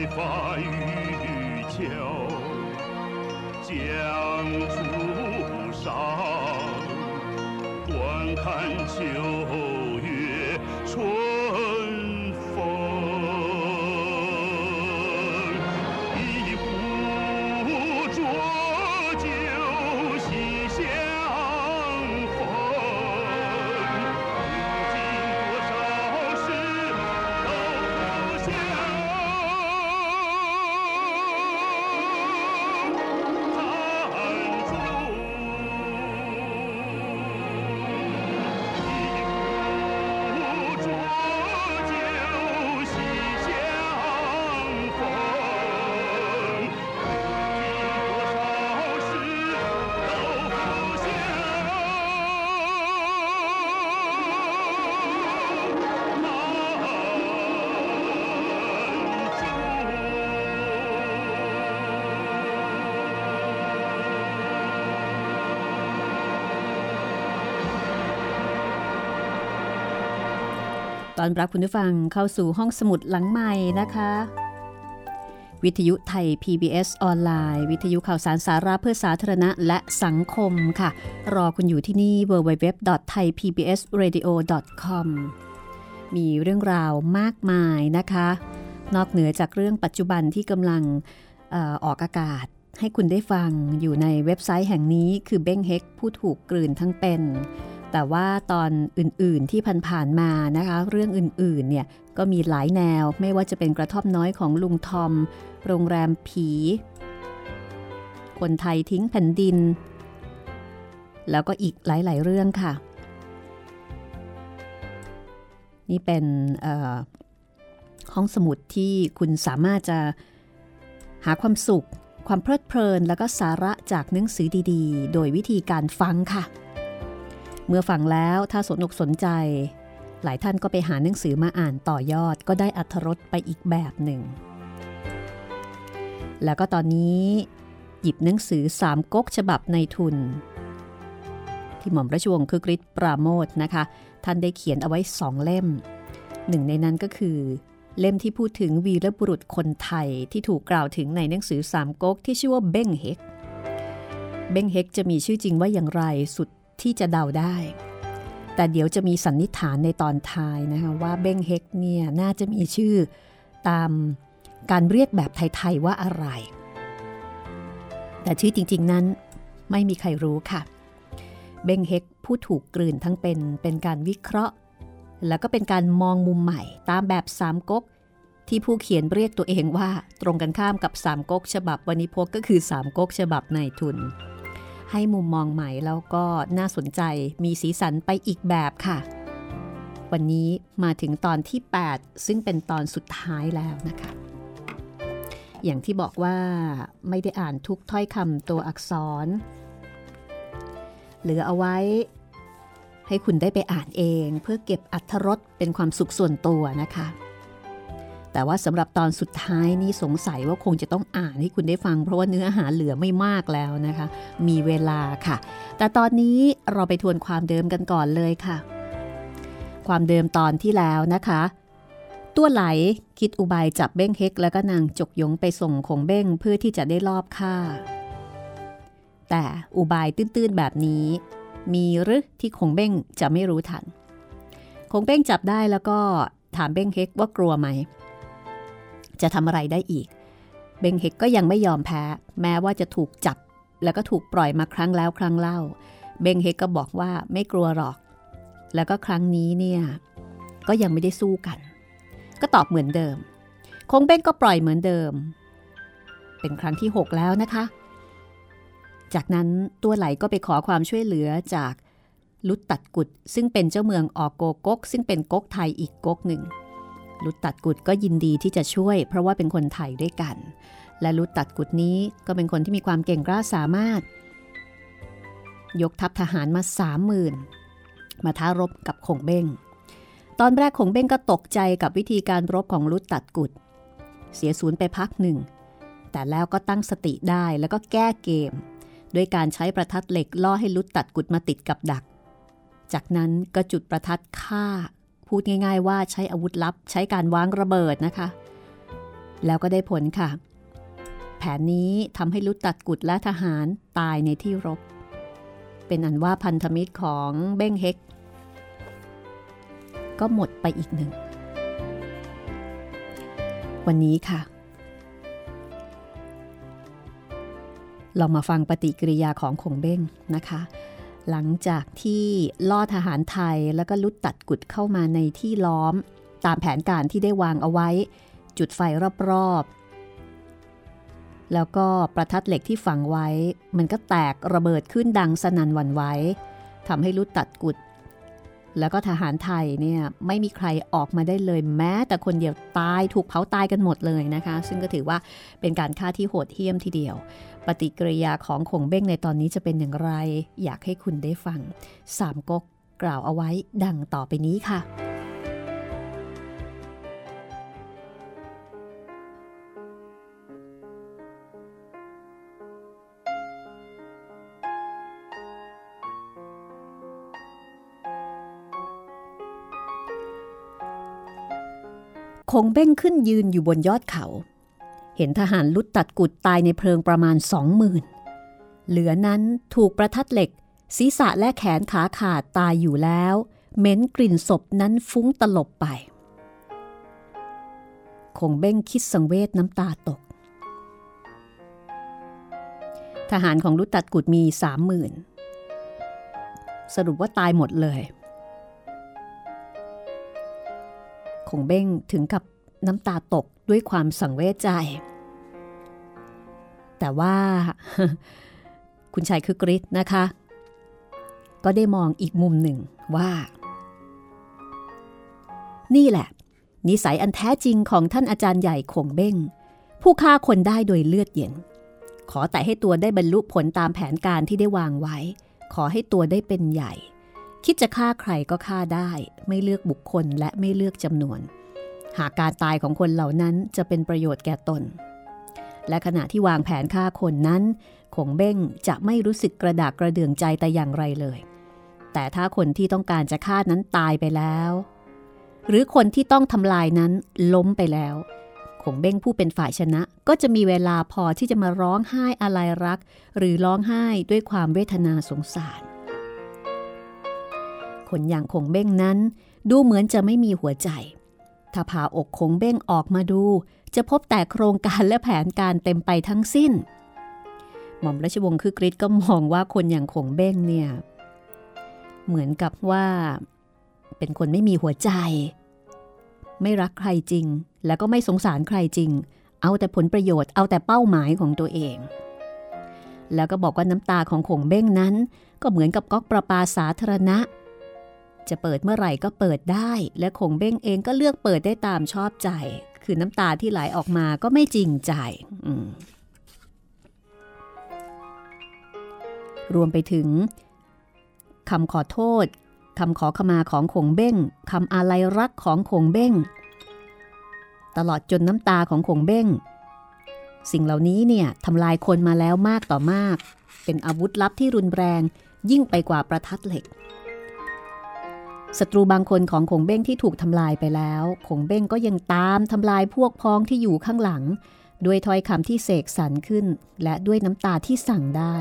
白发渔樵江渚上观看秋。 ตอนรับคุณผู้ฟังเข้าสู่ห้องสมุดหลังใหม่นะคะ วิทยุไทย PBS ออนไลน์ วิทยุข่าวสารสาระเพื่อสาธารณะและสังคมค่ะ รอคุณอยู่ที่นี่ www.thaipbsradio.com มีเรื่องราวมากมายนะคะ นอกเหนือจากเรื่องปัจจุบันที่กำลังอออกอากาศให้คุณได้ฟังอยู่ในเว็บไซต์แห่งนี้คือเบ้งเฮกผู้ถูกกลืนทั้งเป็น แต่ว่าตอนอื่นๆที่ผ่านๆมานะคะ เรื่องอื่นๆเนี่ยก็มีหลายแนวไม่ว่าจะเป็นกระท่อมน้อยของลุงทอม โรงแรมผี คนไทยทิ้งแผ่นดิน แล้วก็อีกหลายๆเรื่องค่ะ นี่เป็นห้องสมุดที่คุณสามารถจะหาความสุข ความเพลิดเพลิน แล้วก็สาระจากหนังสือดีๆ โดยวิธีการฟังค่ะ เมื่อฟังแล้วถ้าสนอกสนใจ หลายท่านก็ไปหาหนังสือมาอ่านต่อยอดก็ได้อัธรสไปอีกแบบหนึ่ง แล้วก็ตอนนี้หยิบหนังสือสามก๊กฉบับในทุน ที่หม่อมราชวงศ์คือกริชปราโมทนะคะ ท่านได้เขียนเอาไว้สองเล่ม หนึ่งในนั้นก็คือ เล่มที่พูดถึงวีรบุรุษคนไทยที่ถูกกล่าวถึงในหนังสือสามก๊กที่ชื่อว่าเบ้งเฮกเบ้งเฮกจะมีชื่อจริงว่าอย่างไรสุด ที่จะเดาได้ แต่เดี๋ยวจะมีสันนิษฐานในตอนท้ายนะคะว่าเบ้งเฮกเนี่ยน่าจะมีชื่อตามการเรียกแบบไทย ๆ ว่าอะไร แต่ชื่อจริง ๆนั้นไม่มีใครรู้ค่ะ เบ้งเฮกผู้ถูกกลืนทั้งเป็นเป็นการวิเคราะห์ แล้วก็เป็นการมองมุมใหม่ตามแบบสามก๊กที่ผู้เขียนเรียกตัวเองว่าตรงกันข้ามกับสามก๊กฉบับวันิพกก็คือสามก๊กฉบับในทุน ให้มุมมองใหม่แล้วก็น่าสนใจมีสีสันไปอีกแบบค่ะ วันนี้มาถึงตอนที่ 8 ซึ่งเป็นตอนสุดท้ายแล้วนะคะ อย่างที่บอกว่าไม่ได้อ่านทุกถ้อยคำตัวอักษร เหลือเอาไว้ ให้คุณได้ไปอ่านเอง เพื่อเก็บอัธรสเป็นความสุขส่วนตัวนะคะ แต่ว่าสำหรับตอนสุดท้ายนี่สงสัยว่าคงจะต้องอ่านให้คุณได้ฟัง เพราะว่าเนื้อหาเหลือไม่มากแล้วนะคะ มีเวลาค่ะ แต่ตอนนี้เราไปทวนความเดิมกันก่อนเลยค่ะ ความเดิมตอนที่แล้วนะคะ ตัวไหลคิดอุบายจับเบ้งเฮกแล้วก็นางจกยงไปส่งคงเบ้งเพื่อที่จะได้ลอบฆ่า แต่อุบายตื้นๆแบบนี้ มีหรือที่คงเบ้งจะไม่รู้ทันคงเบ้งจับได้แล้วก็ถามเบ้งเฮกว่ากลัวไหม จะทำอะไรได้อีก เบงเฮกก็ยังไม่ยอมแพ้ แม้ว่าจะถูกจับ แล้วก็ถูกปล่อยมาครั้งแล้วครั้งเล่า เบงเฮกก็บอกว่าไม่กลัวหรอก แล้วก็ครั้งนี้เนี่ยก็ยังไม่ได้สู้กัน ก็ตอบเหมือนเดิม คงเบ้งก็ปล่อยเหมือนเดิม เป็นครั้งที่ 6 แล้วนะคะ จากนั้นตัวไหลก็ไปขอความช่วยเหลือจากลุตตัดกุดซึ่งเป็นเจ้าเมืองออกโกกก ซึ่งเป็นก๊กไทยอีกก๊กหนึ่ง ลุตตัดกุดก็ยินดีที่จะช่วย เพราะว่าเป็นคนไทยด้วยกัน และลุตตัดกุดนี้ก็เป็นคนที่มีความเก่งกล้าสามารถ ยกทัพทหารมาสามหมื่นมาท้ารบกับขงเบ้ง ตอนแรกขงเบ้งก็ตกใจกับวิธีการรบของลุตตัดกุด เสียศูนย์ไปพักหนึ่ง แต่แล้วก็ตั้งสติได้แล้วก็แก้เกม ด้วยการใช้ประทัดเหล็กล่อให้ลุตตัดกุดมาติดกับดัก จากนั้นก็จุดประทัดฆ่า พูดง่าย ๆ ว่าใช้อาวุธลับ ใช้การวางระเบิดนะคะ แล้วก็ได้ผลค่ะ แผนนี้ทำให้ลุตตัดกุดและทหารตายในที่รบ เป็นอันว่าพันธมิตรของเบ้งเฮกก็หมดไปอีกหนึ่ง วันนี้ค่ะเรามาฟังปฏิกิริยาของคงเบ้งนะคะ หลังจากที่ล่อทหารไทยแล้วก็ลุดตัดกุดเข้ามาในที่ล้อม ตามแผนการที่ได้วางเอาไว้ จุดไฟรอบๆ แล้วก็ประทัดเหล็กที่ฝังไว้ มันก็แตกระเบิดขึ้นดังสนั่นหวั่นไหวทำให้ลุดตัดกุด แล้วก็ทหารไทยเนี่ยไม่มีใครออกมาได้เลยแม้แต่คนเดียวตายถูกเผาตายกันหมดเลยนะคะ ซึ่งก็ถือว่าเป็นการฆ่าที่โหดเหี้ยมทีเดียว ปฏิกิริยาของขงเบ้งในตอนนี้จะเป็นอย่างไร อยากให้คุณได้ฟังสามก๊กกล่าวเอาไว้ดังต่อไปนี้ค่ะ คงเบ้งขึ้นยืนอยู่บนยอดเขา เห็นทหารลุดตัดกุดตายในเพลิงประมาณสองหมื่นเหลือนั้นถูกประทัดเหล็ก ศีรษะและแขนขาขาดตายอยู่แล้ว เหม็นกลิ่นศพนั้นฟุ้งตลบไป คงเบ้งคิดสังเวชน้ำตาตก ทหารของลุดตัดกุดมีสามหมื่นสรุปว่าตายหมดเลย คงเบ้งถึงกับน้ำตาตกด้วยความสังเวชใจ แต่ว่าคุณชายคือกริชนะคะ ก็ได้มองอีกมุมหนึ่งว่า นี่แหละ นิสัยอันแท้จริงของท่านอาจารย์ใหญ่คงเบ้ง ผู้ฆ่าคนได้โดยเลือดเย็น ขอแต่ให้ตัวได้บรรลุผลตามแผนการที่ได้วางไว้ ขอให้ตัวได้เป็นใหญ่ คิดจะฆ่าใครก็ฆ่าได้ ไม่เลือกบุคคลและไม่เลือกจำนวน หากการตายของคนเหล่านั้นจะเป็นประโยชน์แก่ตน และขณะที่วางแผนฆ่าคนนั้นคงเบ้งจะไม่รู้สึกกระดากกระเดื่องใจแต่อย่างไรเลย แต่ถ้าคนที่ต้องการจะฆ่านั้นตายไปแล้ว หรือคนที่ต้องทำลายนั้นล้มไปแล้วคงเบ้งผู้เป็นฝ่ายชนะก็จะมีเวลาพอที่จะมาร้องไห้อะไรรัก หรือร้องไห้ด้วยความเวทนาสงสาร คนอย่างคงเบ้งนั้น ดูเหมือนจะไม่มีหัวใจ ถ้าพาอกคงเบ้งออกมาดู จะพบแต่โครงการและแผนการเต็มไปทั้งสิ้น หม่อมราชวงศ์คือกริชก็มองว่าคนอย่างคงเบ้งเนี่ย เหมือนกับว่า เป็นคนไม่มีหัวใจ ไม่รักใครจริง แล้วก็ไม่สงสารใครจริง เอาแต่ผลประโยชน์เอาแต่เป้าหมายของตัวเองแล้วก็บอกว่าน้ำตาของคงเบ้งนั้น ก็เหมือนกับก๊อกประปาสาธารณะ จะเปิดเมื่อไหร่ก็เปิดได้ และคงเบ้งเองก็เลือกเปิดได้ตามชอบใจ คือน้ำตาที่ไหลออกมาก็ไม่จริงใจรวมไปถึงคำขอโทษคำขอขมาของคงเบ้งคำอาลัยรักของคงเบ้ง ตลอดจนน้ำตาของขงเบ้ง สิ่งเหล่านี้เนี่ยทำลายคนมาแล้วมากต่อมาก เป็นอาวุธลับที่รุนแรงยิ่งไปกว่าประทัดเหล็ก ศัตรูบางคนของขงเบ้งที่ถูกทำลายไปแล้วขงเบ้งก็ยังตามทำลายพวกพ้องที่อยู่ข้างหลัง ด้วยถ้อยคำที่เสกสรรขึ้น และด้วยน้ำตาที่สั่งได้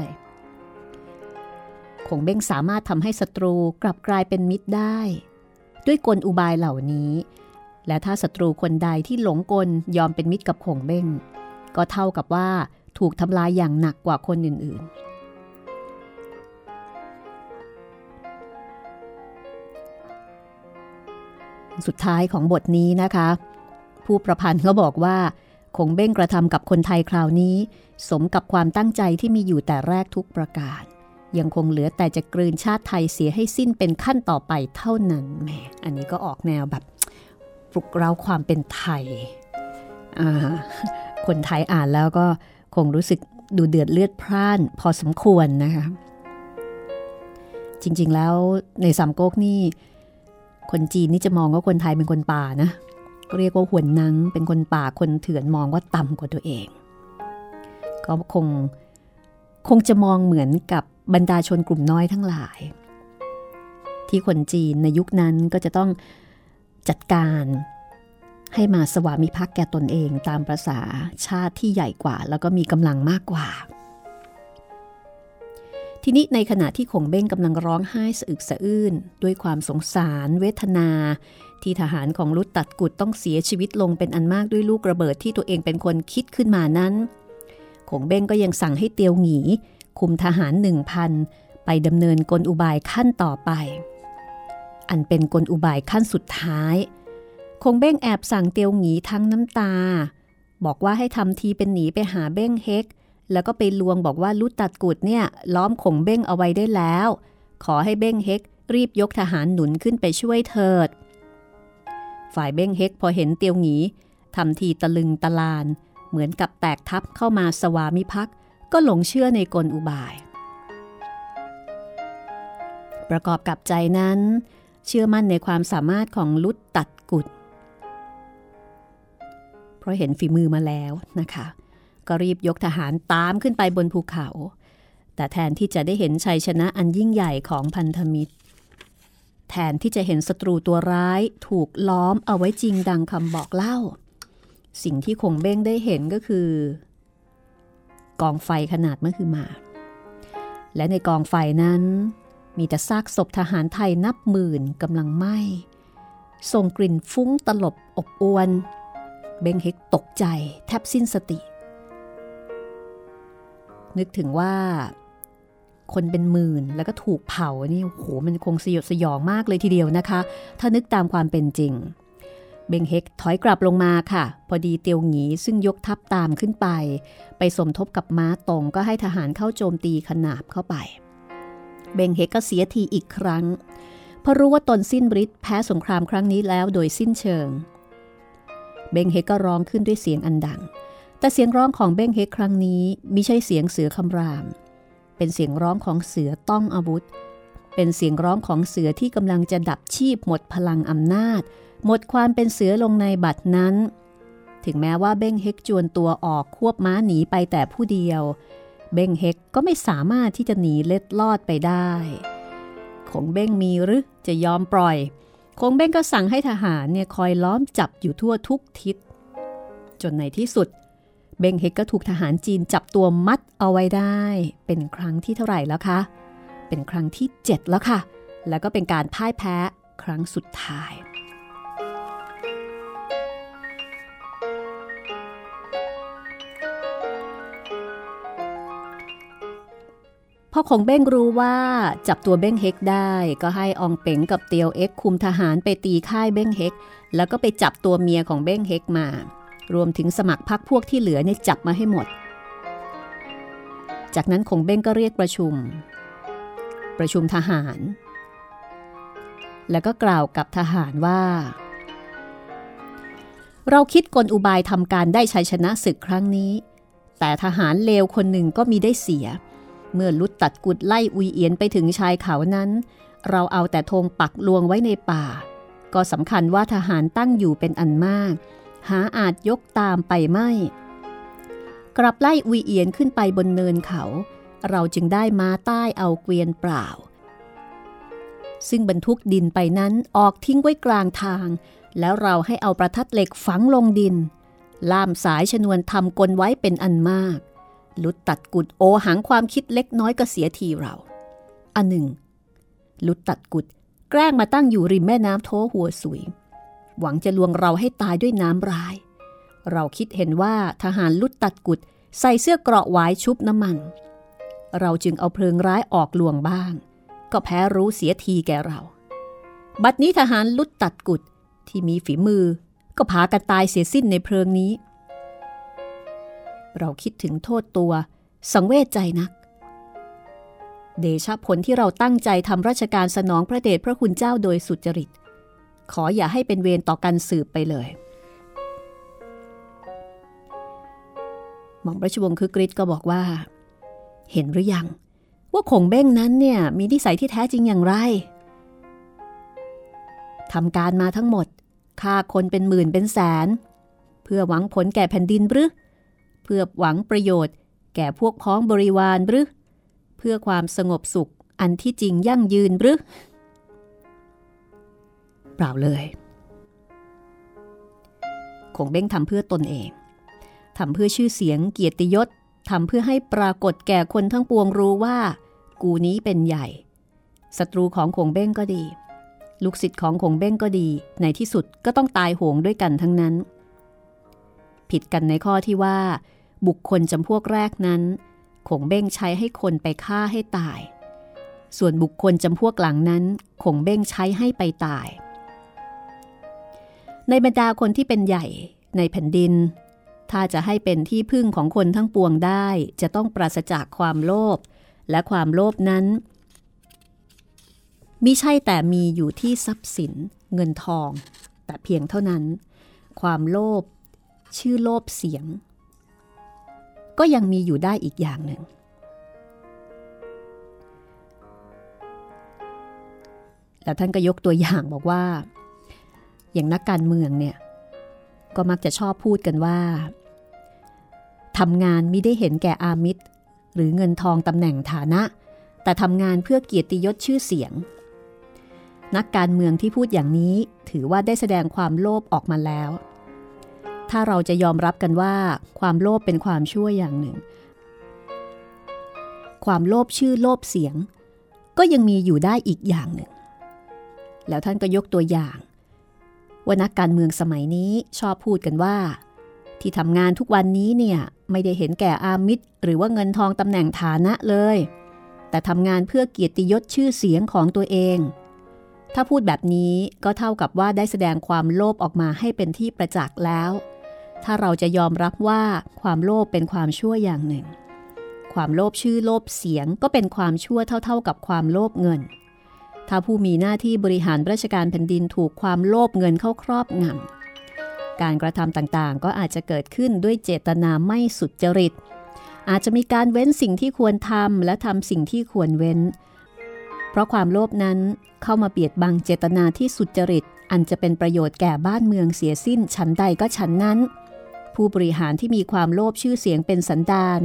ขงเบ้งสามารถทำให้ศัตรูกลับกลายเป็นมิตรได้ ด้วยกลอุบายเหล่านี้ และถ้าศัตรูคนใดที่หลงกลยอมเป็นมิตรกับขงเบ้ง ก็เท่ากับว่าถูกทำลายอย่างหนักกว่าคนอื่นๆ สุดท้ายของบทนี้นะคะ ผู้ประพันธ์เขาบอกว่า คงเบ้งกระทำกับคนไทยคราวนี้ สมกับความตั้งใจที่มีอยู่แต่แรกทุกประการ ยังคงเหลือแต่จะกลืนชาติไทยเสียให้สิ้นเป็นขั้นต่อไปเท่านั้นแหมอันนี้ก็ออกแนวแบบปลุกเร้าความเป็นไทย คนไทยอ่านแล้วก็คงรู้สึกดูเดือดเลือดพร่านพอสมควรนะคะ จริงๆแล้วในสามก๊กนี่ คนจีนนี่จะมองว่าคนไทยเป็นคนป่านะก็เรียกว่าหวนนังเป็นคนป่าคนเถื่อนมองว่าต่ำกว่าตัวเองก็คงคงจะมองเหมือนกับบรรดาชนกลุ่มน้อยทั้งหลาย ที่คนจีนในยุคนั้นก็จะต้องจัดการให้มาสวามิภักดิ์แก่ตนเองตามประษาชาติที่ใหญ่กว่า แล้วก็มีกำลังมากกว่า ทีนี้ในขณะที่ขงเบ้งกำลังร้องไห้สะอึกสะอื้นด้วยความสงสารเวทนา ที่ทหารของลุดตัดกุดต้องเสียชีวิตลงเป็นอันมากด้วยลูกระเบิดที่ตัวเองเป็นคนคิดขึ้นมานั้น ขงเบ้งก็ยังสั่งให้เตียวหงีคุมทหารหนึ่งพันไปดำเนินกลอุบายขั้นต่อไป อันเป็นกลอุบายขั้นสุดท้าย คงเบ้งแอบสั่งเตียวหงีทั้งน้ำตา บอกว่าให้ทำทีเป็นหนีไปหาเบ้งเฮก แล้วก็ไปลวงบอกว่าลุตัดกุดเนี่ยล้อมขงเบ้งเอาไว้ได้แล้ว ขอให้เบ้งเฮกรีบยกทหารหนุนขึ้นไปช่วยเถิด ฝ่ายเบ้งเฮกพอเห็นเตียวหงีทำทีตะลึงตะลาน เหมือนกับแตกทับเข้ามาสวามิภักดิ์ก็หลงเชื่อในกลอุบาย ประกอบกับใจนั้น เชื่อมั่นในความสามารถของลุดตัดกุด เพราะเห็นฝีมือมาแล้วนะคะ ก็รีบยกทหารตามขึ้นไปบนภูเขา แต่แทนที่จะได้เห็นชัยชนะอันยิ่งใหญ่ของพันธมิตร แทนที่จะเห็นศัตรูตัวร้ายถูกล้อมเอาไว้จริงดังคำบอกเล่า สิ่งที่คงเบ้งได้เห็นก็คือ กองไฟขนาดเมื่อคือมา และในกองไฟนั้นมีแต่ซากศพทหารไทยนับหมื่นกำลังไหม้ส่งกลิ่นฟุ้งตลบอบอวน เบงเฮกตกใจแทบสิ้นสติ นึกถึงว่าคนเป็นหมื่นแล้วก็ถูกเผานี่โหมันคงสยดสยองมากเลยทีเดียวนะคะ ถ้านึกตามความเป็นจริง เบงเฮกถอยกลับลงมาค่ะ พอดีเตียวหงีซึ่งยกทัพตามขึ้นไป ไปสมทบกับม้าตรงก็ให้ทหารเข้าโจมตีขนาบเข้าไป เบงเฮกก็เสียทีอีกครั้งเพราะรู้ว่าตนสิ้นฤทธิ์แพ้สงครามครั้งนี้แล้วโดยสิ้นเชิง เบงเฮกก็ร้องขึ้นด้วยเสียงอันดัง แต่เสียงร้องของเบ้งเฮกครั้งนี้มิใช่เสียงเสือคำราม เป็นเสียงร้องของเสือต้องอาวุธ เป็นเสียงร้องของเสือที่กำลังจะดับชีพหมดพลังอำนาจ หมดความเป็นเสือลงในบัดนั้น ถึงแม้ว่าเบ้งเฮกจวนตัวออกควบม้าหนีไปแต่ผู้เดียว เบ้งเฮกก็ไม่สามารถที่จะหนีเล็ดลอดไปได้คงเบ้งมีหรือจะยอมปล่อยคงเบ้งก็สั่งให้ทหารเนี่ยคอยล้อมจับอยู่ทั่วทุกทิศ จนในที่สุด เบงเฮกก็ถูกทหารจีนจับตัวมัดเอาไว้ได้ เป็นครั้งที่เท่าไหร่แล้วคะ เป็นครั้งที่ 7 แล้วค่ะ แล้วก็เป็นการพ่ายแพ้ครั้งสุดท้าย พ่อของเบ้งรู้ว่าจับตัวเบ้งเฮกได้ก็ให้อองเป๋งกับเตียวเอ็กคุมทหารไปตีค่ายเบ้งเฮกแล้วก็ไปจับตัวเมียของเบ้งเฮกมา รวมถึงสมัครพรรคพวกที่เหลือเนี่ยจับมาให้หมด จากนั้นคงเบ้งก็เรียกประชุม ประชุมทหาร แล้วก็กล่าวกับทหารว่า เราคิดกลอุบายทำการได้ชัยชนะศึกครั้งนี้ แต่ทหารเลวคนหนึ่งก็มีได้เสีย เมื่อลุดตัดกุดไล่อุยเอียนไปถึงชายเขานั้น เราเอาแต่ธงปักลวงไว้ในป่า ก็สำคัญว่าทหารตั้งอยู่เป็นอันมาก หาอาจยกตามไปไม่ กลับไล่อุยเอียนขึ้นไปบนเนินเขา เราจึงได้มาใต้เอาเกวียนเปล่า ซึ่งบรรทุกดินไปนั้นออกทิ้งไว้กลางทาง แล้วเราให้เอาประทัดเหล็กฝังลงดิน ล่ามสายชนวนทำกลไว้เป็นอันมาก ลุดตัดกุดโอหังความคิดเล็กน้อยก็เสียทีเรา อันหนึ่ง ลุดตัดกุดแกล้งมาตั้งอยู่ริมแม่น้ำโทหัวสุย หวังจะลวงเราให้ตายด้วยน้ำร้าย เราคิดเห็นว่าทหารลุดตัดกุดใส่เสื้อเกราะหวายชุบน้ำมัน เราจึงเอาเพลิงร้ายออกลวงบ้าง ก็แพ้รู้เสียทีแก่เรา บัดนี้ทหารลุดตัดกุดที่มีฝีมือ ก็พากันตายเสียสิ้นในเพลิงนี้ เราคิดถึงโทษตัวสังเวชใจนัก เดชะผลที่เราตั้งใจทำราชการสนองพระเดชพระคุณเจ้าโดยสุจริต ขออย่าให้เป็นเวรต่อกันสืบไปเลย หม่อมราชวงศ์คือกริชก็บอกว่า เห็นหรือยัง ว่าคงเบ้งนั้นเนี่ยมีนิสัยที่แท้จริงอย่างไรทำการมาทั้งหมดฆ่าคนเป็นหมื่นเป็นแสน เพื่อหวังผลแก่แผ่นดินหรือ เพื่อหวังประโยชน์ แก่พวกพ้องบริวารหรือ เพื่อความสงบสุขอันที่จริงยั่งยืนหรือ เปล่าเลย คงเบ้งทำเพื่อตนเองทำเพื่อชื่อเสียงเกียรติยศทำเพื่อให้ปรากฏแก่คนทั้งปวงรู้ว่า กูนี้เป็นใหญ่ศัตรูของคงเบ้งก็ดี ลูกศิษย์ของคงเบ้งก็ดี ในที่สุดก็ต้องตายโหงด้วยกันทั้งนั้น ผิดกันในข้อที่ว่า บุคคลจำพวกแรกนั้นคงเบ้งใช้ให้คนไปฆ่าให้ตาย ส่วนบุคคลจำพวกหลังนั้นคงเบ้งใช้ให้ไปตาย ในบรรดาคนที่เป็นใหญ่ในแผ่นดิน ถ้าจะให้เป็นที่พึ่งของคนทั้งปวงได้จะต้องปราศจากความโลภและความโลภนั้นมิใช่แต่มีอยู่ที่ทรัพย์สินเงินทอง แต่เพียงเท่านั้น ความโลภชื่อโลภเสียง ก็ยังมีอยู่ได้อีกอย่างหนึ่ง แล้วท่านก็ยกตัวอย่างบอกว่า อย่างนักการเมืองเนี่ย ก็มักจะชอบพูดกันว่าทำงานมิได้เห็นแก่อามิตร หรือเงินทองตำแหน่งฐานะ แต่ทำงานเพื่อเกียรติยศชื่อเสียง นักการเมืองที่พูดอย่างนี้ถือว่าได้แสดงความโลภออกมาแล้ว ถ้าเราจะยอมรับกันว่าความโลภเป็นความชั่วอย่างหนึ่ง ความโลภชื่อโลภเสียง ก็ยังมีอยู่ได้อีกอย่างหนึ่ง แล้วท่านก็ยกตัวอย่าง ว่านักการเมืองสมัยนี้ชอบพูดกันว่า ที่ทำงานทุกวันนี้เนี่ยไม่ได้เห็นแก่อามิตร หรือว่าเงินทองตำแหน่งฐานะเลย แต่ทำงานเพื่อเกียรติยศชื่อเสียงของตัวเอง ถ้าพูดแบบนี้ก็เท่ากับว่าได้แสดงความโลภออกมาให้เป็นที่ประจักษ์แล้ว ถ้าเราจะยอมรับว่าความโลภเป็นความชั่วอย่างหนึ่ง ความโลภชื่อโลภเสียงก็เป็นความชั่วเท่า ๆกับความโลภเงิน ถ้าผู้มีหน้าที่บริหารราชการแผ่นดินถูกความโลภเงินเข้าครอบงำการกระทำต่างๆ ก็อาจจะเกิดขึ้นด้วยเจตนาไม่สุจริต อาจจะมีการเว้นสิ่งที่ควรทำและทำสิ่งที่ควรเว้น เพราะความโลภนั้นเข้ามาเบียดบังเจตนาที่สุจริต อันจะเป็นประโยชน์แก่บ้านเมืองเสียสิ้นชั้นใดก็ชั้นนั้น ผู้บริหารที่มีความโลภชื่อเสียงเป็นสันดาน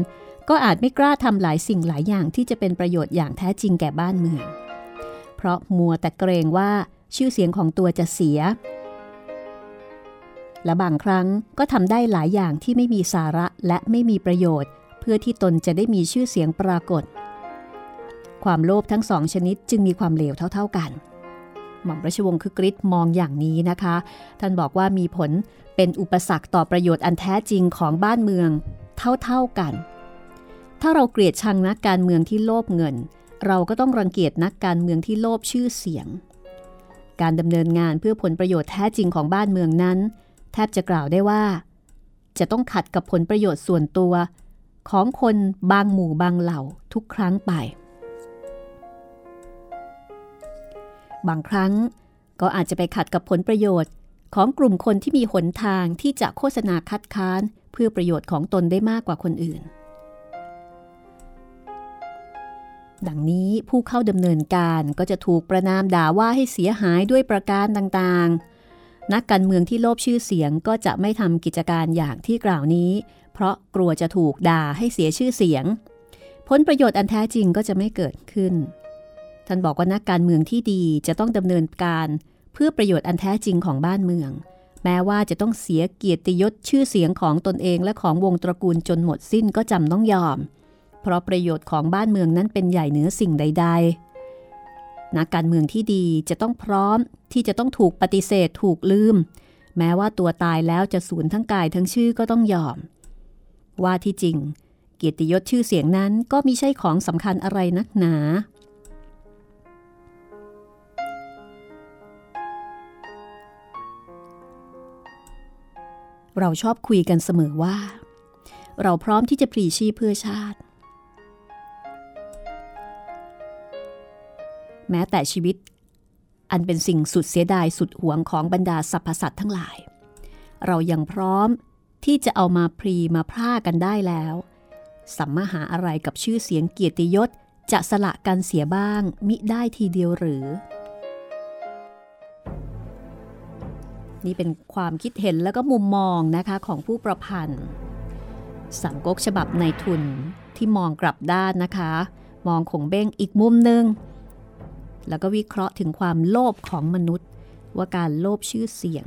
ก็อาจไม่กล้าทำหลายสิ่งหลายอย่างที่จะเป็นประโยชน์อย่างแท้จริงแก่บ้านเมือง ราะมัวแต่เกรงว่าชื่อเสียงของตัวจะเสีย และบางครั้งก็ทำได้หลายอย่างที่ไม่มีสาระและไม่มีประโยชน์ เพื่อที่ตนจะได้มีชื่อเสียงปรากฏ ความโลภทั้งสองชนิดจึงมีความเลวเท่า ๆกัน หม่อมราชวงศ์คือกริชมองอย่างนี้นะคะ ท่านบอกว่ามีผลเป็นอุปสรรคต่อประโยชน์อันแท้จริงของบ้านเมืองเท่าๆกัน ถ้าเราเกลียดชังนักการเมืองที่โลภเงิน เราก็ต้องรังเกียจนักการเมืองที่โลภชื่อเสียง การดำเนินงานเพื่อผลประโยชน์แท้จริงของบ้านเมืองนั้น แทบจะกล่าวได้ว่า จะต้องขัดกับผลประโยชน์ส่วนตัว ของคนบางหมู่บางเหล่าทุกครั้งไป บางครั้งก็อาจจะไปขัดกับผลประโยชน์ของกลุ่มคนที่มีหนทางที่จะโฆษณาคัดค้านเพื่อประโยชน์ของตนได้มากกว่าคนอื่น ดังนี้ผู้เข้าดำเนินการก็จะถูกประนามด่าว่าให้เสียหายด้วยประการต่างๆ นักการเมืองที่โลภชื่อเสียงก็จะไม่ทำกิจการอย่างที่กล่าวนี้ เพราะกลัวจะถูกด่าให้เสียชื่อเสียง ผลประโยชน์อันแท้จริงก็จะไม่เกิดขึ้น ท่านบอกว่านักการเมืองที่ดีจะต้องดำเนินการเพื่อประโยชน์อันแท้จริงของบ้านเมือง แม้ว่าจะต้องเสียเกียรติยศชื่อเสียงของตนเองและของวงตระกูลจนหมดสิ้นก็จำต้องยอม เพราะประโยชน์ของบ้านเมืองนั้นเป็นใหญ่เหนือสิ่งใด ๆ นักการเมืองที่ดีจะต้องพร้อมที่จะต้องถูกปฏิเสธถูกลืม แม้ว่าตัวตายแล้วจะสูญทั้งกายทั้งชื่อก็ต้องยอม ว่าที่จริง เกียรติยศชื่อเสียงนั้นก็มิใช่ของสำคัญอะไรนักหนาเราชอบคุยกันเสมอว่า เราพร้อมที่จะพลีชีพเพื่อชาติ แม้แต่ชีวิต อันเป็นสิ่งสุดเสียดายสุดหวงของบรรดาสรรพสัตว์ทั้งหลาย เรายังพร้อมที่จะเอามาพรีมาพร่ากันได้แล้วสัมมาหาอะไรกับชื่อเสียงเกียรติยศจะสละกันเสียบ้างมิได้ทีเดียวหรือ นี่เป็นความคิดเห็นแล้วก็มุมมองนะคะของผู้ประพันธ์สามก๊กฉบับในทุนที่มองกลับด้านนะคะ มองขงเบ้งอีกมุมหนึ่ง แล้วก็วิเคราะห์ถึงความโลภของมนุษย์ ว่าการโลภชื่อเสียง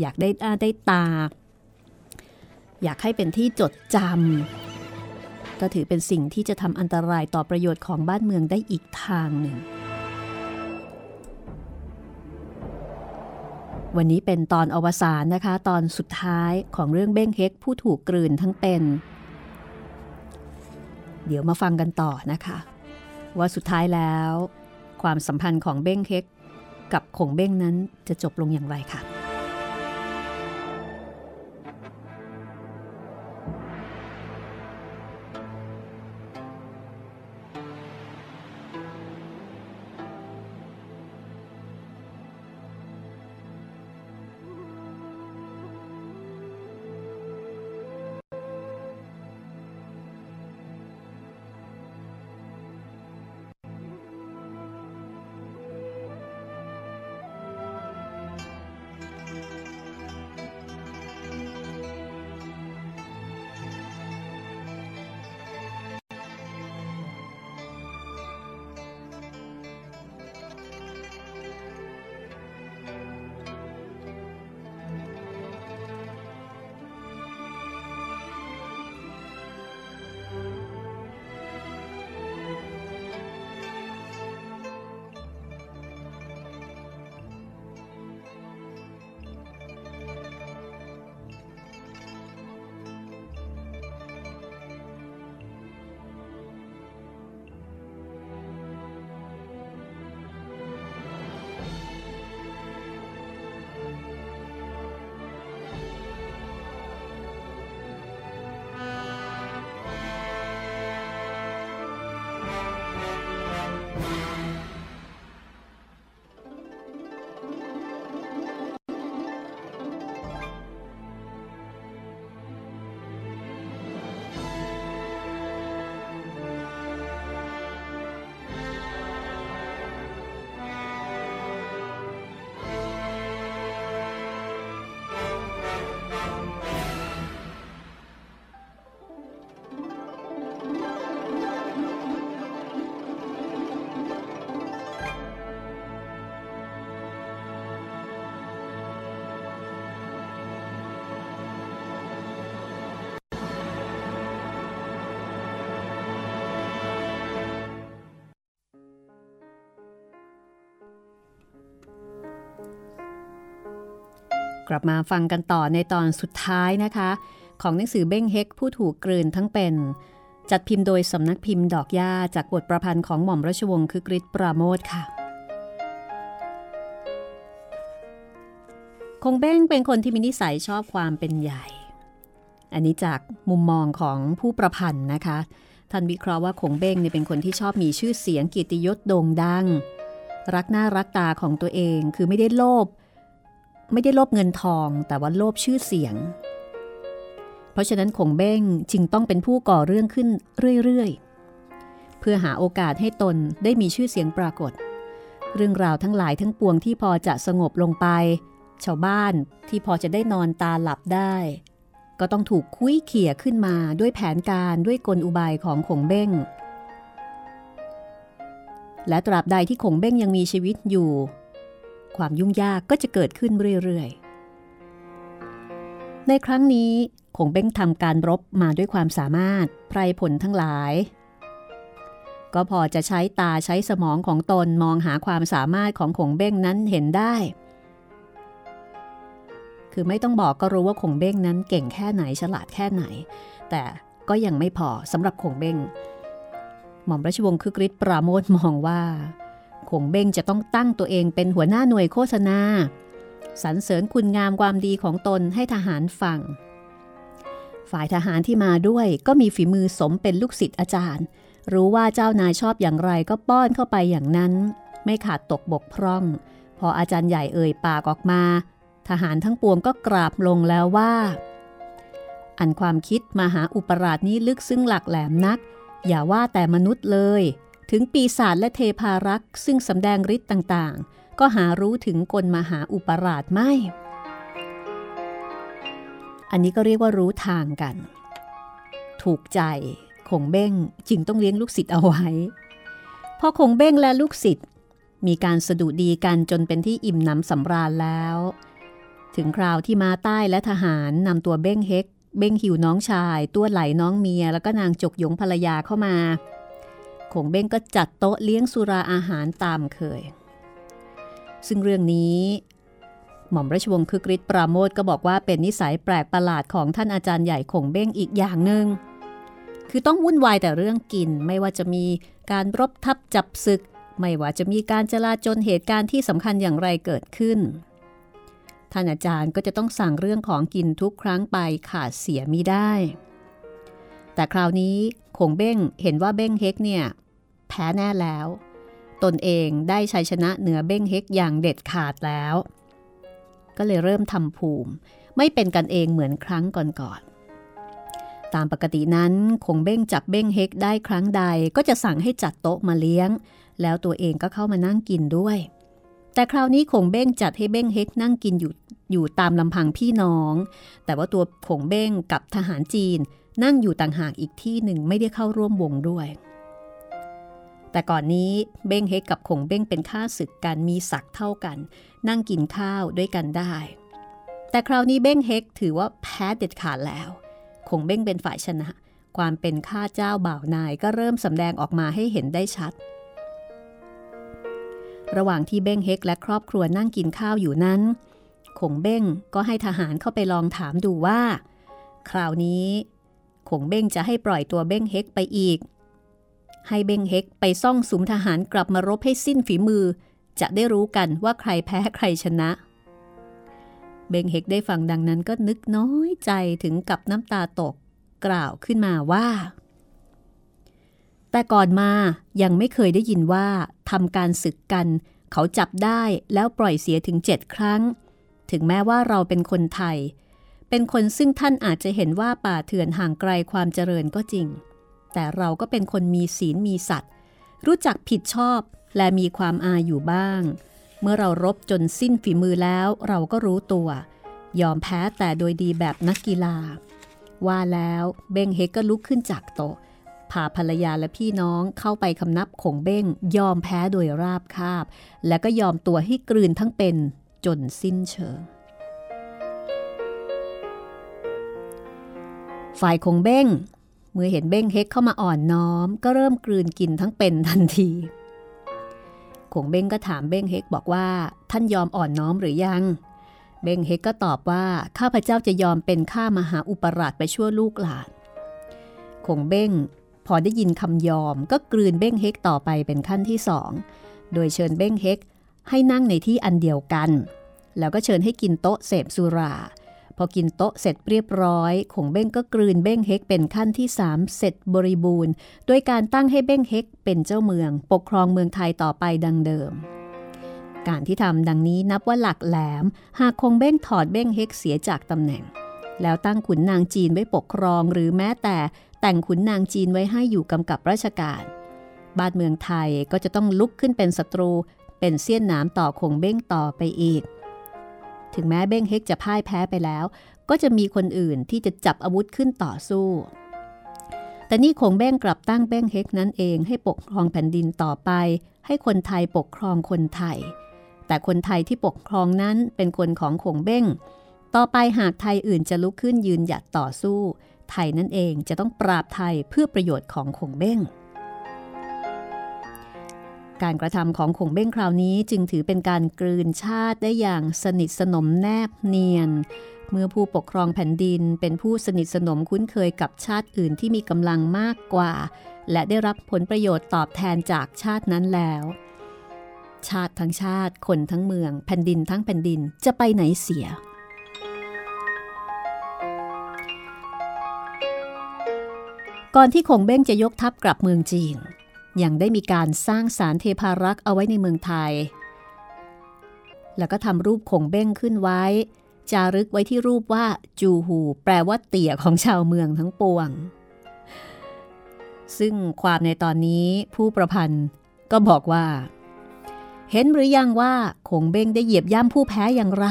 อยากได้อาได้ตา อยากให้เป็นที่จดจำก็ถือเป็นสิ่งที่จะทำอันตรายต่อประโยชน์ของบ้านเมืองได้อีกทางหนึ่ง วันนี้เป็นตอนอวสานนะคะ ตอนสุดท้ายของเรื่องเบ้งเฮกผู้ถูกกลืนทั้งเป็น เดี๋ยวมาฟังกันต่อนะคะ ว่าสุดท้ายแล้ว ความสัมพันธ์ของเบ้งเค็กกับขงเบ้งนั้นจะจบลงอย่างไรค่ะ กลับมาฟังกันต่อในตอนสุดท้ายนะคะ ของหนังสือเบ้งเฮกผู้ถูกกลืนทั้งเป็น จัดพิมพ์โดยสำนักพิมพ์ดอกย่าจากบทประพันธ์ของหม่อมราชวงศ์คึกฤทธิ์ปราโมทค่ะ คงเบ้งเป็นคนที่มีนิสัยชอบความเป็นใหญ่ อันนี้จากมุมมองของผู้ประพันธ์นะคะท่านวิเคราะห์ว่าคงเบ้งเนี่ยเป็นคนที่ชอบมีชื่อเสียงกียรติยศโด่งดัง รักหน้ารักตาของตัวเองคือไม่ได้โลภ ไม่ได้โลภเงินทองแต่ว่าโลภชื่อเสียง เพราะฉะนั้นคงเบ้งจึงต้องเป็นผู้ก่อเรื่องขึ้นเรื่อยๆ เพื่อหาโอกาสให้ตนได้มีชื่อเสียงปรากฏ เรื่องราวทั้งหลายทั้งปวงที่พอจะสงบลงไป ชาวบ้านที่พอจะได้นอนตาหลับได้ ก็ต้องถูกคุยเขี่ยขึ้นมาด้วยแผนการด้วยกลอุบายของขงเบ้งและตราบใดที่ขงเบ้งยังมีชีวิตอยู่ ความยุ่งยากก็จะเกิดขึ้นเรื่อยๆ ในครั้งนี้ขงเบ้งทำการรบมาด้วยความสามารถไพรผลทั้งหลาย ก็พอจะใช้ตาใช้สมองของตนมองหาความสามารถของขงเบ้งนั้นเห็นได้ คือไม่ต้องบอกก็รู้ว่าคงเบ้งนั้นเก่งแค่ไหนฉลาดแค่ไหน แต่ก็ยังไม่พอสำหรับคงเบ้งหม่อมราชวงศ์คึกฤทธิ์ปราโมทมองว่า คงเบ้งจะต้องตั้งตัวเองเป็นหัวหน้าหน่วยโฆษณาสรรเสริญคุณงามความดีของตนให้ทหารฟัง ฝ่ายทหารที่มาด้วยก็มีฝีมือสมเป็นลูกศิษย์อาจารย์ รู้ว่าเจ้านายชอบอย่างไรก็ป้อนเข้าไปอย่างนั้น ไม่ขาดตกบกพร่อง พออาจารย์ใหญ่เอ่ยปากออกมา ทหารทั้งปวงก็กราบลงแล้วว่า อันความคิดมาหาอุปราชนี้ลึกซึ่งหลักแหลมนัก อย่าว่าแต่มนุษย์เลย ถึงปีศาจและเทพารักษ์ซึ่งสำแดงฤทธิ์ต่างๆ ก็หารู้ถึงกลมหาอุปราชไม่ อันนี้ก็เรียกว่ารู้ทางกัน ถูกใจคงเบ้งจึงต้องเลี้ยงลูกศิษย์เอาไว้ พอคงเบ้งและลูกศิษย์มีการสะดุดีกันจนเป็นที่อิ่มหนำสำราญแล้ว ถึงคราวที่มาใต้และทหารนำตัวเบ้งเฮก เบ้งหิวน้องชาย ตัวไหลน้องเมีย แล้วก็นางจกหยงภรรยาเข้ามา งเบ้งก็จัดโต๊ะเลี้ยงสุราอาหารตามเคย ซึ่งเรื่องนี้ หม่อมราชวงศ์คึกฤทธิ์ปราโมทก็บอกว่าเป็นนิสัยแปลกประหลาดของท่านอาจารย์ใหญ่คงเบ้งอีกอย่างหนึ่งคือต้องวุ่นวายแต่เรื่องกิน ไม่ว่าจะมีการรบทับจับศึก ไม่ว่าจะมีการจลาจลเหตุการณ์ที่สำคัญอย่างไรเกิดขึ้น ท่านอาจารย์ก็จะต้องสั่งเรื่องของกินทุกครั้งไปขาดเสียมิได้ แต่คราวนี้คงเบ้งเห็นว่าเบ้งเฮกเนี่ย แพ้แน่แล้ว ตนเองได้ชัยชนะเหนือเบ้งเฮกอย่างเด็ดขาดแล้ว ก็เลยเริ่มทำภูมิ ไม่เป็นกันเองเหมือนครั้งก่อนๆ ตามปกตินั้นคงเบ้งจับเบ้งเฮกได้ครั้งใดก็จะสั่งให้จัดโต๊ะมาเลี้ยง แล้วตัวเองก็เข้ามานั่งกินด้วย แต่คราวนี้ขงเบ้งจัดให้เบ้งเฮกนั่งกินอยู่อยู่ตามลำพังพี่น้อง แต่ว่าตัวขงเบ้งกับทหารจีนนั่งอยู่ต่างหากอีกที่หนึ่งไม่ได้เข้าร่วมวงด้วย แต่ก่อนนี้เบ้งเฮกกับขงเบ้งเป็นข้าศึกกันมีศักดิ์เท่ากัน นั่งกินข้าวด้วยกันได้ แต่คราวนี้เบ้งเฮกถือว่าแพ้เด็ดขาดแล้ว คงเบ้งเป็นฝ่ายชนะ ความเป็นข้าเจ้าบ่าวนายก็เริ่มสำแดงออกมาให้เห็นได้ชัด ระหว่างที่เบ้งเฮกและครอบครัวนั่งกินข้าวอยู่นั้นขงเบ้งก็ให้ทหารเข้าไปลองถามดูว่า คราวนี้ขงเบ้งจะให้ปล่อยตัวเบ้งเฮกไปอีก ให้เบงเฮกไปซ่องสุมทหารกลับมารบให้สิ้นฝีมือ จะได้รู้กันว่าใครแพ้ใครชนะ เบงเฮกได้ฟังดังนั้นก็นึกน้อยใจถึงกับน้ำตาตกกล่าวขึ้นมาว่า แต่ก่อนมายังไม่เคยได้ยินว่าทำการศึกกัน เขาจับได้แล้วปล่อยเสียถึงเจ็ดครั้ง ถึงแม้ว่าเราเป็นคนไทย เป็นคนซึ่งท่านอาจจะเห็นว่าป่าเถื่อนห่างไกลความเจริญก็จริง แต่เราก็เป็นคนมีศีลมีสัตว์ รู้จักผิดชอบและมีความอาอยู่บ้าง เมื่อเรารบจนสิ้นฝีมือแล้วเราก็รู้ตัว ยอมแพ้แต่โดยดีแบบนักกีฬา ว่าแล้วเบ้งเฮกก็ลุกขึ้นจากโต๊ะพาภรรยาและพี่น้องเข้าไปคำนับขงเบ้ง ยอมแพ้โดยราบคาบ และก็ยอมตัวให้กลืนทั้งเป็นจนสิ้นเชิง ฝ่ายคงเบ้ง เมื่อเห็นเบ้งเฮกเข้ามาอ่อนน้อม ก็เริ่มกลืนกินทั้งเป็นทันทีคงเบ้งก็ถามเบ้งเฮกบอกว่า ท่านยอมอ่อนน้อมหรือยัง เบ้งเฮกก็ตอบว่าข้าพเจ้าจะยอมเป็นข้ามหาอุปราชไปชั่วลูกหลานคงเบ้งพอได้ยินคำยอมก็กลืนเบ้งเฮกต่อไปเป็นขั้นที่สองโดยเชิญเบ้งเฮกให้นั่งในที่อันเดียวกัน แล้วก็เชิญให้กินโต๊ะเสพสุรา พอกินโต๊ะเสร็จเรียบร้อยขงเบ้งก็กลืนเบ้งเฮกเป็นขั้นที่สามเสร็จบริบูรณ์ โดยการตั้งให้เบ้งเฮกเป็นเจ้าเมือง ปกครองเมืองไทยต่อไปดังเดิม การที่ทำดังนี้นับว่าหลักแหลม หากคงเบ้งถอดเบ้งเฮกเสียจากตำแหน่ง แล้วตั้งขุนนางจีนไว้ปกครองหรือแม้แต่แต่งขุนนางจีนไว้ให้อยู่กำกับราชการบ้านเมืองไทยก็จะต้องลุกขึ้นเป็นศัตรู เป็นเสี้ยนน้ำต่อคงเบ้งต่อไปอีก ถึงแม้เบ้งเฮกจะพ่ายแพ้ไปแล้ว ก็จะมีคนอื่นที่จะจับอาวุธขึ้นต่อสู้ แต่นี่คงเบ้งกลับตั้งเบ้งเฮกนั้นเองให้ปกครองแผ่นดินต่อไป ให้คนไทยปกครองคนไทย แต่คนไทยที่ปกครองนั้นเป็นคนของคงเบ้ง ต่อไปหากไทยอื่นจะลุกขึ้นยืนหยัดต่อสู้ ไทยนั่นเองจะต้องปราบไทยเพื่อประโยชน์ของคงเบ้ง การกระทำของขงเบ้งคราวนี้จึงถือเป็นการกลืนชาติได้อย่างสนิทสนมแนบเนียน เมื่อผู้ปกครองแผ่นดินเป็นผู้สนิทสนมคุ้นเคยกับชาติอื่นที่มีกำลังมากกว่า และได้รับผลประโยชน์ตอบแทนจากชาตินั้นแล้ว ชาติทั้งชาติคนทั้งเมือง แผ่นดินทั้งแผ่นดินจะไปไหนเสียก่อนที่คงเบ้งจะยกทัพกลับเมืองจีน ยังได้มีการสร้างสารเทพารักษ์เอาไว้ในเมืองไทย แล้วก็ทำรูปขงเบ้งขึ้นไว้ จารึกไว้ที่รูปว่าจูหู แปลว่าเตี่ยของชาวเมืองทั้งปวง ซึ่งความในตอนนี้ผู้ประพันธ์ก็บอกว่า เห็นหรือยังว่าคงเบ้งได้เหยียบย่ำผู้แพ้อย่างไร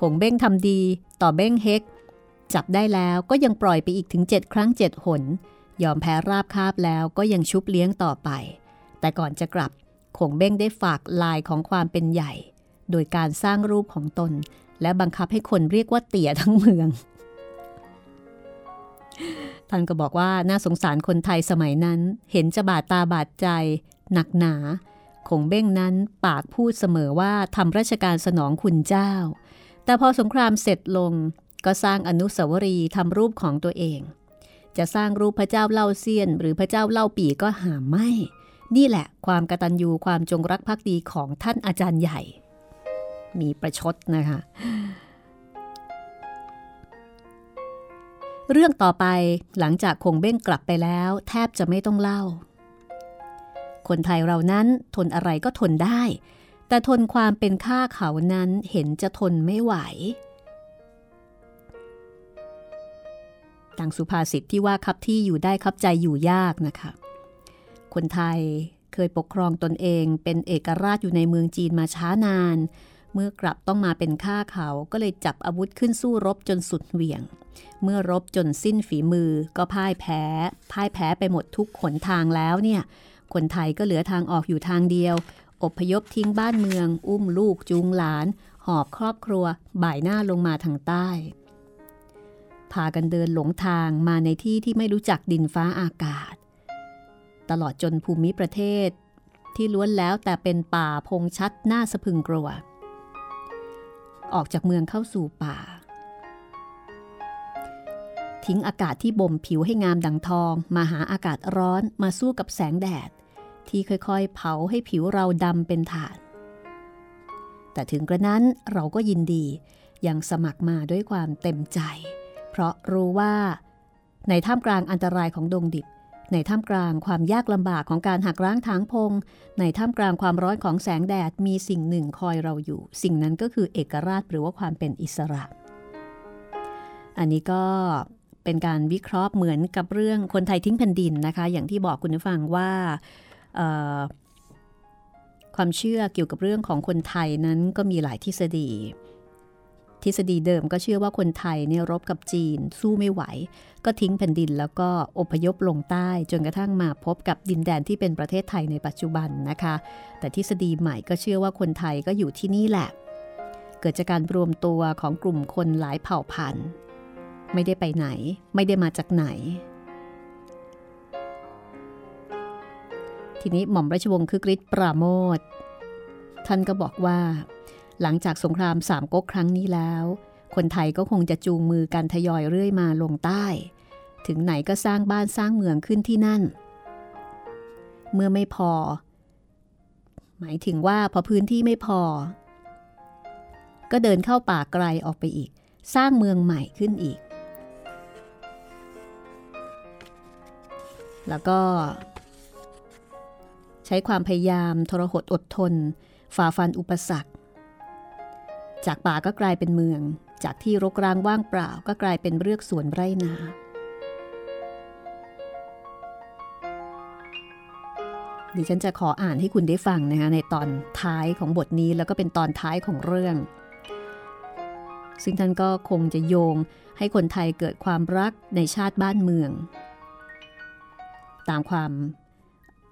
คงเบ้งทำดีต่อเบ้งเฮกจับได้แล้วก็ยังปล่อยไปอีกถึงเจ็ดครั้งเจ็ดหน ยอมแพ้ราบคาบแล้วก็ยังชุบเลี้ยงต่อไป แต่ก่อนจะกลับคงเบ้งได้ฝากลายของความเป็นใหญ่ โดยการสร้างรูปของตน และบังคับให้คนเรียกว่าเตี่ยทั้งเมือง ท่านก็บอกว่าน่าสงสารคนไทยสมัยนั้น เห็นจะบาดตาบาดใจ หนักหนาคงเบ้งนั้นปากพูดเสมอว่าทำราชการสนองคุณเจ้า แต่พอสงครามเสร็จลงก็สร้างอนุสาวรีย์ทำรูปของตัวเอง จะสร้างรูปพระเจ้าเล่าเซียน หรือพระเจ้าเล่าปีก็หาไม่ นี่แหละ ความกตัญญูความจงรักภักดีของท่านอาจารย์ใหญ่ มีประชดนะคะ เรื่องต่อไปหลังจากคงเบ้งกลับไปแล้ว แทบจะไม่ต้องเล่า คนไทยเรานั้นทนอะไรก็ทนได้ แต่ทนความเป็นข้าเขานั้นเห็นจะทนไม่ไหว ดังสุภาษิตที่ว่าคับที่อยู่ได้คับใจอยู่ยากนะคะ คนไทยเคยปกครองตนเองเป็นเอกราชอยู่ในเมืองจีนมาช้านาน เมื่อกลับต้องมาเป็นข้าเขาก็เลยจับอาวุธขึ้นสู้รบจนสุดเหวี่ยง เมื่อรบจนสิ้นฝีมือก็พ่ายแพ้ พ่ายแพ้ไปหมดทุกขนทางแล้วเนี่ย คนไทยก็เหลือทางออกอยู่ทางเดียวอบพยพทิ้งบ้านเมือง อุ้มลูกจูงหลาน หอบครอบครัว บ่ายหน้าลงมาทางใต้ พากันเดินหลงทางมาในที่ที่ไม่รู้จักดินฟ้าอากาศ ตลอดจนภูมิประเทศที่ล้วนแล้วแต่เป็นป่าพงชัดน่าสะพึงกลัว ออกจากเมืองเข้าสู่ป่า ทิ้งอากาศที่บ่มผิวให้งามดังทอง มาหาอากาศร้อนมาสู้กับแสงแดด ที่ค่อยๆ เผาให้ผิวเราดำเป็นฐาน แต่ถึงกระนั้นเราก็ยินดียังสมัครมาด้วยความเต็มใจ เพราะรู้ว่า ในท่ามกลางอันตรายของดงดิบ ในท่ามกลางความยากลำบากของการหักร้างทางพง ในท่ามกลางความร้อนของแสงแดดมีสิ่งหนึ่งคอยเราอยู่ สิ่งนั้นก็คือเอกราชหรือว่าความเป็นอิสระ อันนี้ก็เป็นการวิเคราะห์เหมือนกับเรื่องคนไทยทิ้งแผ่นดินนะคะ อย่างที่บอกคุณผู้ฟังว่าความเชื่อเกี่ยวกับเรื่องของคนไทยนั้นก็มีหลายทฤษฎี ทฤษฎีเดิมก็เชื่อว่าคนไทยเนี่ยรบกับจีน สู้ไม่ไหว ก็ทิ้งแผ่นดินแล้วก็อพยพลงใต้จนกระทั่งมาพบกับดินแดนที่เป็นประเทศไทยในปัจจุบันนะคะ แต่ทฤษฎีใหม่ก็เชื่อว่าคนไทยก็อยู่ที่นี่แหละ เกิดจากการรวมตัวของกลุ่มคนหลายเผ่าพันธุ์ ไม่ได้ไปไหน ไม่ได้มาจากไหน ทีนี้หม่อมราชวงศ์คึกฤทธิ์ปราโมทท่านก็บอกว่า หลังจากสงครามสามก๊กครั้งนี้แล้ว คนไทยก็คงจะจูงมือกันทยอยเรื่อยมาลงใต้ ถึงไหนก็สร้างบ้านสร้างเมืองขึ้นที่นั่น เมื่อไม่พอ หมายถึงว่าพอพื้นที่ไม่พอ ก็เดินเข้าป่าไกลออกไปอีก สร้างเมืองใหม่ขึ้นอีก แล้วก็ใช้ความพยายามทรหดอดทน ฝ่าฟันอุปสรรค จากป่าก็กลายเป็นเมือง จากที่รกร้างว่างเปล่าก็กลายเป็นเรือกสวนไร่นา ดิฉันจะขออ่านให้คุณได้ฟังนะคะในตอนท้ายของบทนี้แล้วก็เป็นตอนท้ายของเรื่อง ซึ่งท่านก็คงจะโยงให้คนไทยเกิดความรักในชาติบ้านเมือง ตามความ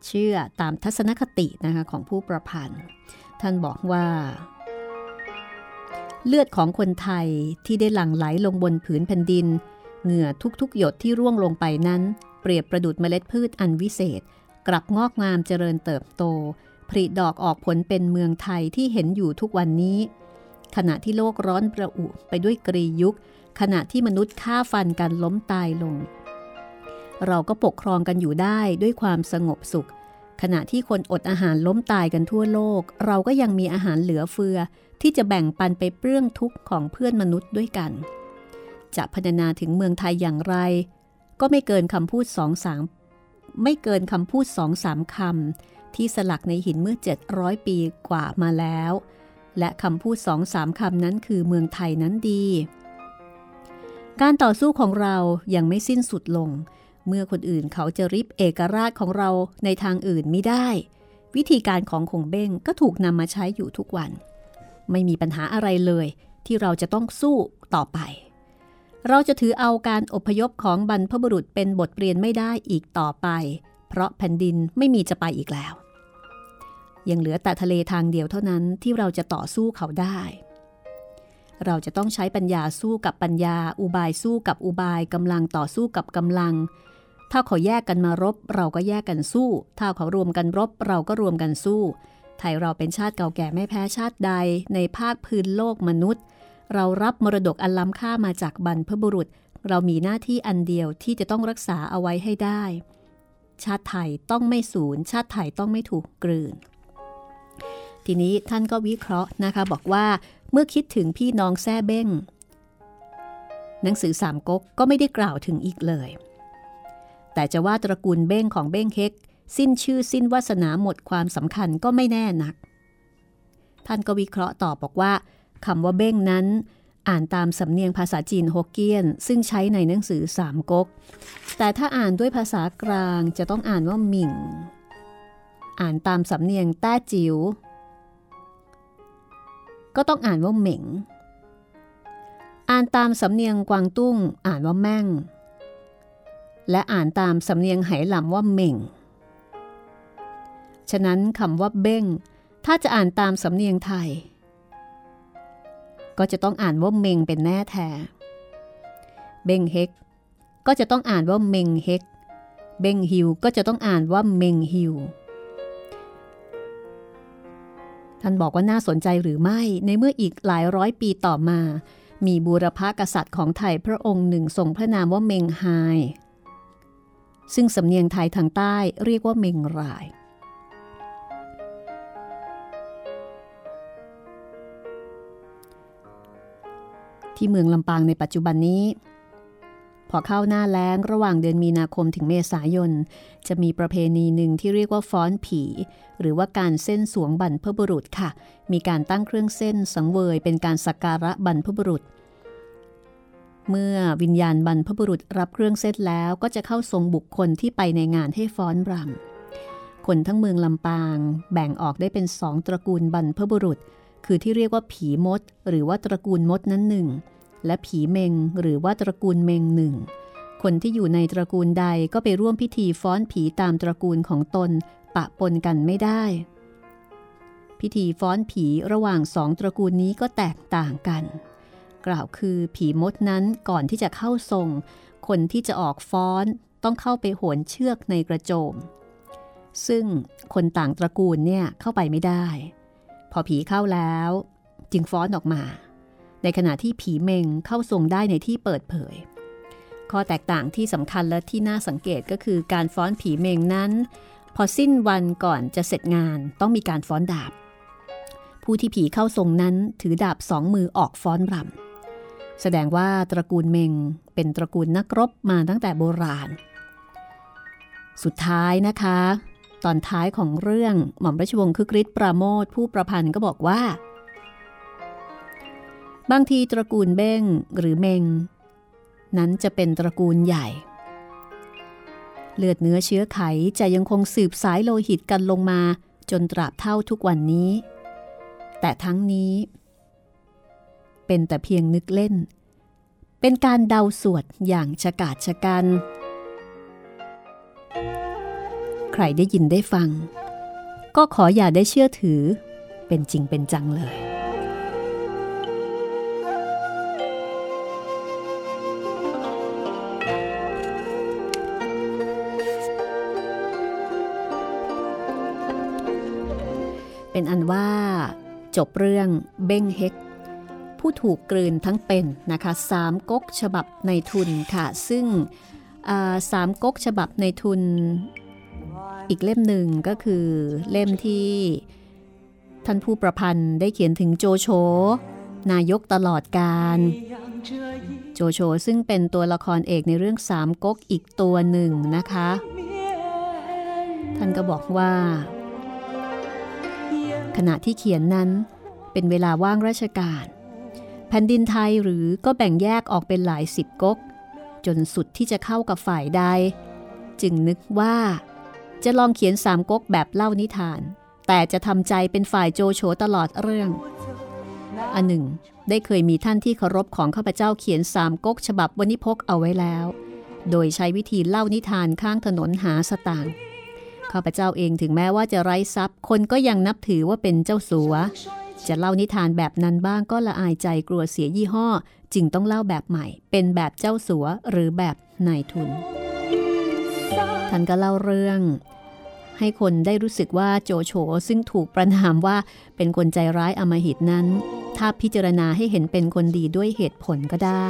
เชื่อตามทัศนคตินะคะของผู้ประพันธ์ ท่านบอกว่า เลือดของคนไทยที่ได้หลั่งไหลลงบนผืนแผ่นดิน เหงื่อทุกๆ หยดที่ร่วงลงไปนั้น เปรียบประดุดเมล็ดพืชอันวิเศษ กลับงอกงามเจริญเติบโต ผลิดอกออกผลเป็นเมืองไทยที่เห็นอยู่ทุกวันนี้ ขณะที่โลกร้อนประอุไปด้วยกรียุค ขณะที่มนุษย์ฆ่าฟันกันล้มตายลง เราก็ปกครองกันอยู่ได้ด้วยความสงบสุข ขณะที่คนอดอาหารล้มตายกันทั่วโลก เราก็ยังมีอาหารเหลือเฟือ ที่จะแบ่งปันไปเปลื้องทุกข์ของเพื่อนมนุษย์ด้วยกัน จะพรรณนาถึงเมืองไทยอย่างไร ก็ไม่เกินคำพูดสองสามไม่เกินคำพูดสองสามคำที่สลักในหินเมื่อ 700 ปีกว่ามาแล้ว และคำพูดสองสามคำนั้นคือเมืองไทยนั้นดี การต่อสู้ของเรายังไม่สิ้นสุดลง เมื่อคนอื่นเขาจะริบเอกราชของเราในทางอื่นไม่ได้ วิธีการของคงเบ้งก็ถูกนำมาใช้อยู่ทุกวัน ไม่มีปัญหาอะไรเลย ที่เราจะต้องสู้ต่อไป เราจะถือเอาการอพยพของบรรพบุรุษเป็นบทเรียนไม่ได้อีกต่อไป เพราะแผ่นดินไม่มีจะไปอีกแล้ว ยังเหลือแต่ทะเลทางเดียวเท่านั้นที่เราจะต่อสู้เขาได้ เราจะต้องใช้ปัญญาสู้กับปัญญา อุบายสู้กับอุบายกำลังต่อสู้กับกำลังถ้าเขาแยกกันมารบ เราก็แยกกันสู้ ถ้าเขารวมกันรบ เราก็รวมกันสู้ ไทยเราเป็นชาติเก่าแก่ไม่แพ้ชาติใดในภาคพื้นโลกมนุษย์ เรารับมรดกอันล้ำค่ามาจากบรรพบุรุษ เรามีหน้าที่อันเดียวที่จะต้องรักษาเอาไว้ให้ได้ ชาติไทยต้องไม่สูญ ชาติไทยต้องไม่ถูกกลืน ทีนี้ท่านก็วิเคราะห์นะคะบอกว่าเมื่อคิดถึงพี่น้องแซ่เบ้ง หนังสือสามก๊กก็ไม่ได้กล่าวถึงอีกเลย แต่จะว่าตระกูลเบ้งของเบ้งเฮก สิ้นชื่อสิ้นวาสนาหมดความสำคัญก็ไม่แน่นัก ท่านก็วิเคราะห์ตอบบอกว่าคำว่าเบ้งนั้น อ่านตามสำเนียงภาษาจีนฮกเกี้ยน ซึ่งใช้ในหนังสือสามก๊ก แต่ถ้าอ่านด้วยภาษากลางจะต้องอ่านว่าหมิ่ง อ่านตามสำเนียงแต้จิ๋วก็ต้องอ่านว่าเหม่ง อ่านตามสำเนียงกวางตุ้ง อ่านว่าแม่ง และอ่านตามสำเนียงไหหลำว่าเหม่ง ฉะนั้นคำว่าเบ้ง ถ้าจะอ่านตามสำเนียงไทย ก็จะต้องอ่านว่าเมงเป็นแน่แท้ เบงเฮก ก็จะต้องอ่านว่าเมงเฮก เบงฮิวก็จะต้องอ่านว่าเมงฮิวท่านบอกว่าน่าสนใจหรือไม่ในเมื่ออีกหลายร้อยปีต่อมา มีบูรพากษัตริย์ของไทยพระองค์หนึ่งทรงพระนามว่าเมงไฮซึ่งสำเนียงไทยทางใต้เรียกว่าเมงราย ที่เมืองลำปางในปัจจุบันนี้ พอเข้าหน้าแล้งระหว่างเดือนมีนาคมถึงเมษายน จะมีประเพณีหนึ่งที่เรียกว่าฟ้อนผี หรือว่าการเส้นสวงบรรพบุรุษค่ะ มีการตั้งเครื่องเส้นสังเวยเป็นการสักการะบรรพบุรุษเมื่อวิญญาณบรรพบุรุษรับเครื่องเส้นแล้วก็จะเข้าทรงบุคคลที่ไปในงานให้ฟ้อนรำคนทั้งเมืองลำปาง แบ่งออกได้เป็นสองตระกูลบรรพบุรุษ คือที่เรียกว่าผีมด หรือว่าตระกูลมดนั้นหนึ่ง และผีเมงหรือว่าตระกูลเมงหนึ่ง คนที่อยู่ในตระกูลใดก็ไปร่วมพิธีฟ้อนผีตามตระกูลของตนปะปนกันไม่ได้ พิธีฟ้อนผีระหว่างสองตระกูลนี้ก็แตกต่างกัน กล่าวคือผีมดนั้นก่อนที่จะเข้าทรง คนที่จะออกฟ้อนต้องเข้าไปโหนเชือกในกระโจม ซึ่งคนต่างตระกูลเนี่ยเข้าไปไม่ได้ พอผีเข้าแล้ว จึงฟ้อนออกมา ในขณะที่ผีเมงเข้าทรงได้ในที่เปิดเผย ข้อแตกต่างที่สำคัญและที่น่าสังเกตก็คือการฟ้อนผีเมงนั้น พอสิ้นวันก่อนจะเสร็จงานต้องมีการฟ้อนดาบ ผู้ที่ผีเข้าทรงนั้นถือดาบสองมือออกฟ้อนรำแสดงว่าตระกูลเมงเป็นตระกูลนักรบมาตั้งแต่โบราณ สุดท้ายนะคะ ตอนท้ายของเรื่องหม่อมราชวงศ์คึกฤทธิ์ปราโมทผู้ประพันธ์ก็บอกว่า บางทีตระกูลเบ้งหรือเมง นั้นจะเป็นตระกูลใหญ่ เลือดเนื้อเชื้อไขจะยังคงสืบสายโลหิตกันลงมาจนตราบเท่าทุกวันนี้ แต่ทั้งนี้ เป็นแต่เพียงนึกเล่น เป็นการเดาสวดอย่างฉกาจชะกัน รได้ยินได้ฟัง ก็ขออย่าได้เชื่อถือ เป็นจริงเป็นจังเลย เป็นอันว่า จบเรื่องเบ้งเฮกผู้ถูกกลืนทั้งเป็นนะคะสามก๊กฉบับในทุนค่ะ ซึ่งสามก๊กฉบับในทุน อีกเล่มหนึ่งก็คือเล่มที่ท่านผู้ประพันธ์ได้เขียนถึงโจโฉนายกตลอดการ โจโฉซึ่งเป็นตัวละครเอกในเรื่องสามก๊กอีกตัวหนึ่งนะคะ ท่านก็บอกว่า ขณะที่เขียนนั้นเป็นเวลาว่างราชการ แผ่นดินไทยหรือก็แบ่งแยกออกเป็นหลายสิบก๊ก จนสุดที่จะเข้ากับฝ่ายใด จึงนึกว่า จะลองเขียนสามก๊กแบบเล่านิทาน แต่จะทำใจเป็นฝ่ายโจโฉตลอดเรื่อง อันหนึ่ง ได้เคยมีท่านที่เคารพของข้าพเจ้าเขียนสามก๊กฉบับวณิพกเอาไว้แล้ว โดยใช้วิธีเล่านิทานข้างถนนหาสตางค์ข้าพเจ้าเองถึงแม้ว่าจะไร้ทรัพย์ คนก็ยังนับถือว่าเป็นเจ้าสัว จะเล่านิทานแบบนั้นบ้างก็ละอายใจกลัวเสียยี่ห้อ จึงต้องเล่าแบบใหม่ เป็นแบบเจ้าสัวหรือแบบนายทุน ท่านก็เล่าเรื่อง ให้คนได้รู้สึกว่าโจโฉซึ่งถูกประนามว่าเป็นคนใจร้ายอมหิตนั้น ถ้าพิจารณาให้เห็นเป็นคนดีด้วยเหตุผลก็ได้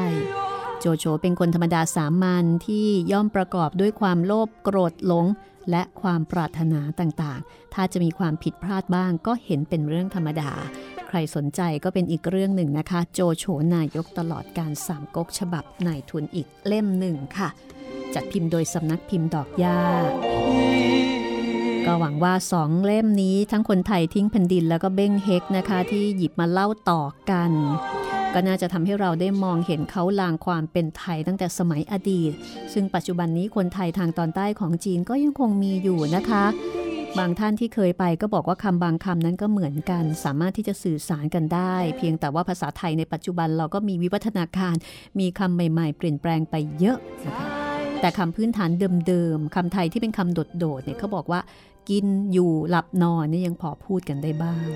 โจโฉเป็นคนธรรมดาสามัญที่ย่อมประกอบด้วยความโลภโกรธหลงและความปรารถนาต่างๆ ถ้าจะมีความผิดพลาดบ้างก็เห็นเป็นเรื่องธรรมดา ใครสนใจก็เป็นอีกเรื่องหนึ่งนะคะ โจโฉนายกตลอดการสามก๊กฉบับนายทุนอีกเล่มหนึ่งค่ะ จัดพิมพ์โดยสำนักพิมพ์ดอกยาก็หวังว่าสองเล่มนี้ทั้งคนไทยทิ้งแผ่นดินแล้วก็เบ้งเฮกนะคะ ที่หยิบมาเล่าต่อกัน ก็น่าจะทำให้เราได้มองเห็นเขาลางความเป็นไทยตั้งแต่สมัยอดีต ซึ่งปัจจุบันนี้คนไทยทางตอนใต้ของจีนก็ยังคงมีอยู่นะคะบางท่านที่เคยไปก็บอกว่าคำบางคำนั้นก็เหมือนกัน สามารถที่จะสื่อสารกันได้ เพียงแต่ว่าภาษาไทยในปัจจุบันเราก็มีวิวัฒนาการ มีคำใหม่ๆ เปลี่ยนแปลงไปเยอะนะคะ แต่คำพื้นฐานเดิมๆคำไทยที่เป็นคำโดดๆเนี่ยเขาบอกว่า กินอยู่หลับนอนนี่ยังพอพูดกันได้บ้าง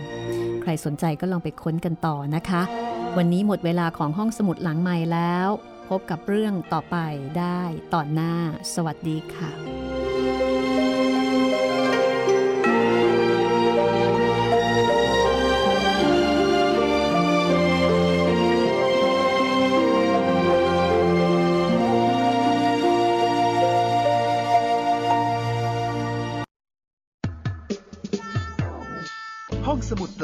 ใครสนใจก็ลองไปค้นกันต่อนะคะ วันนี้หมดเวลาของห้องสมุดหลังใหม่แล้ว พบกับเรื่องต่อไปได้ตอนหน้า สวัสดีค่ะ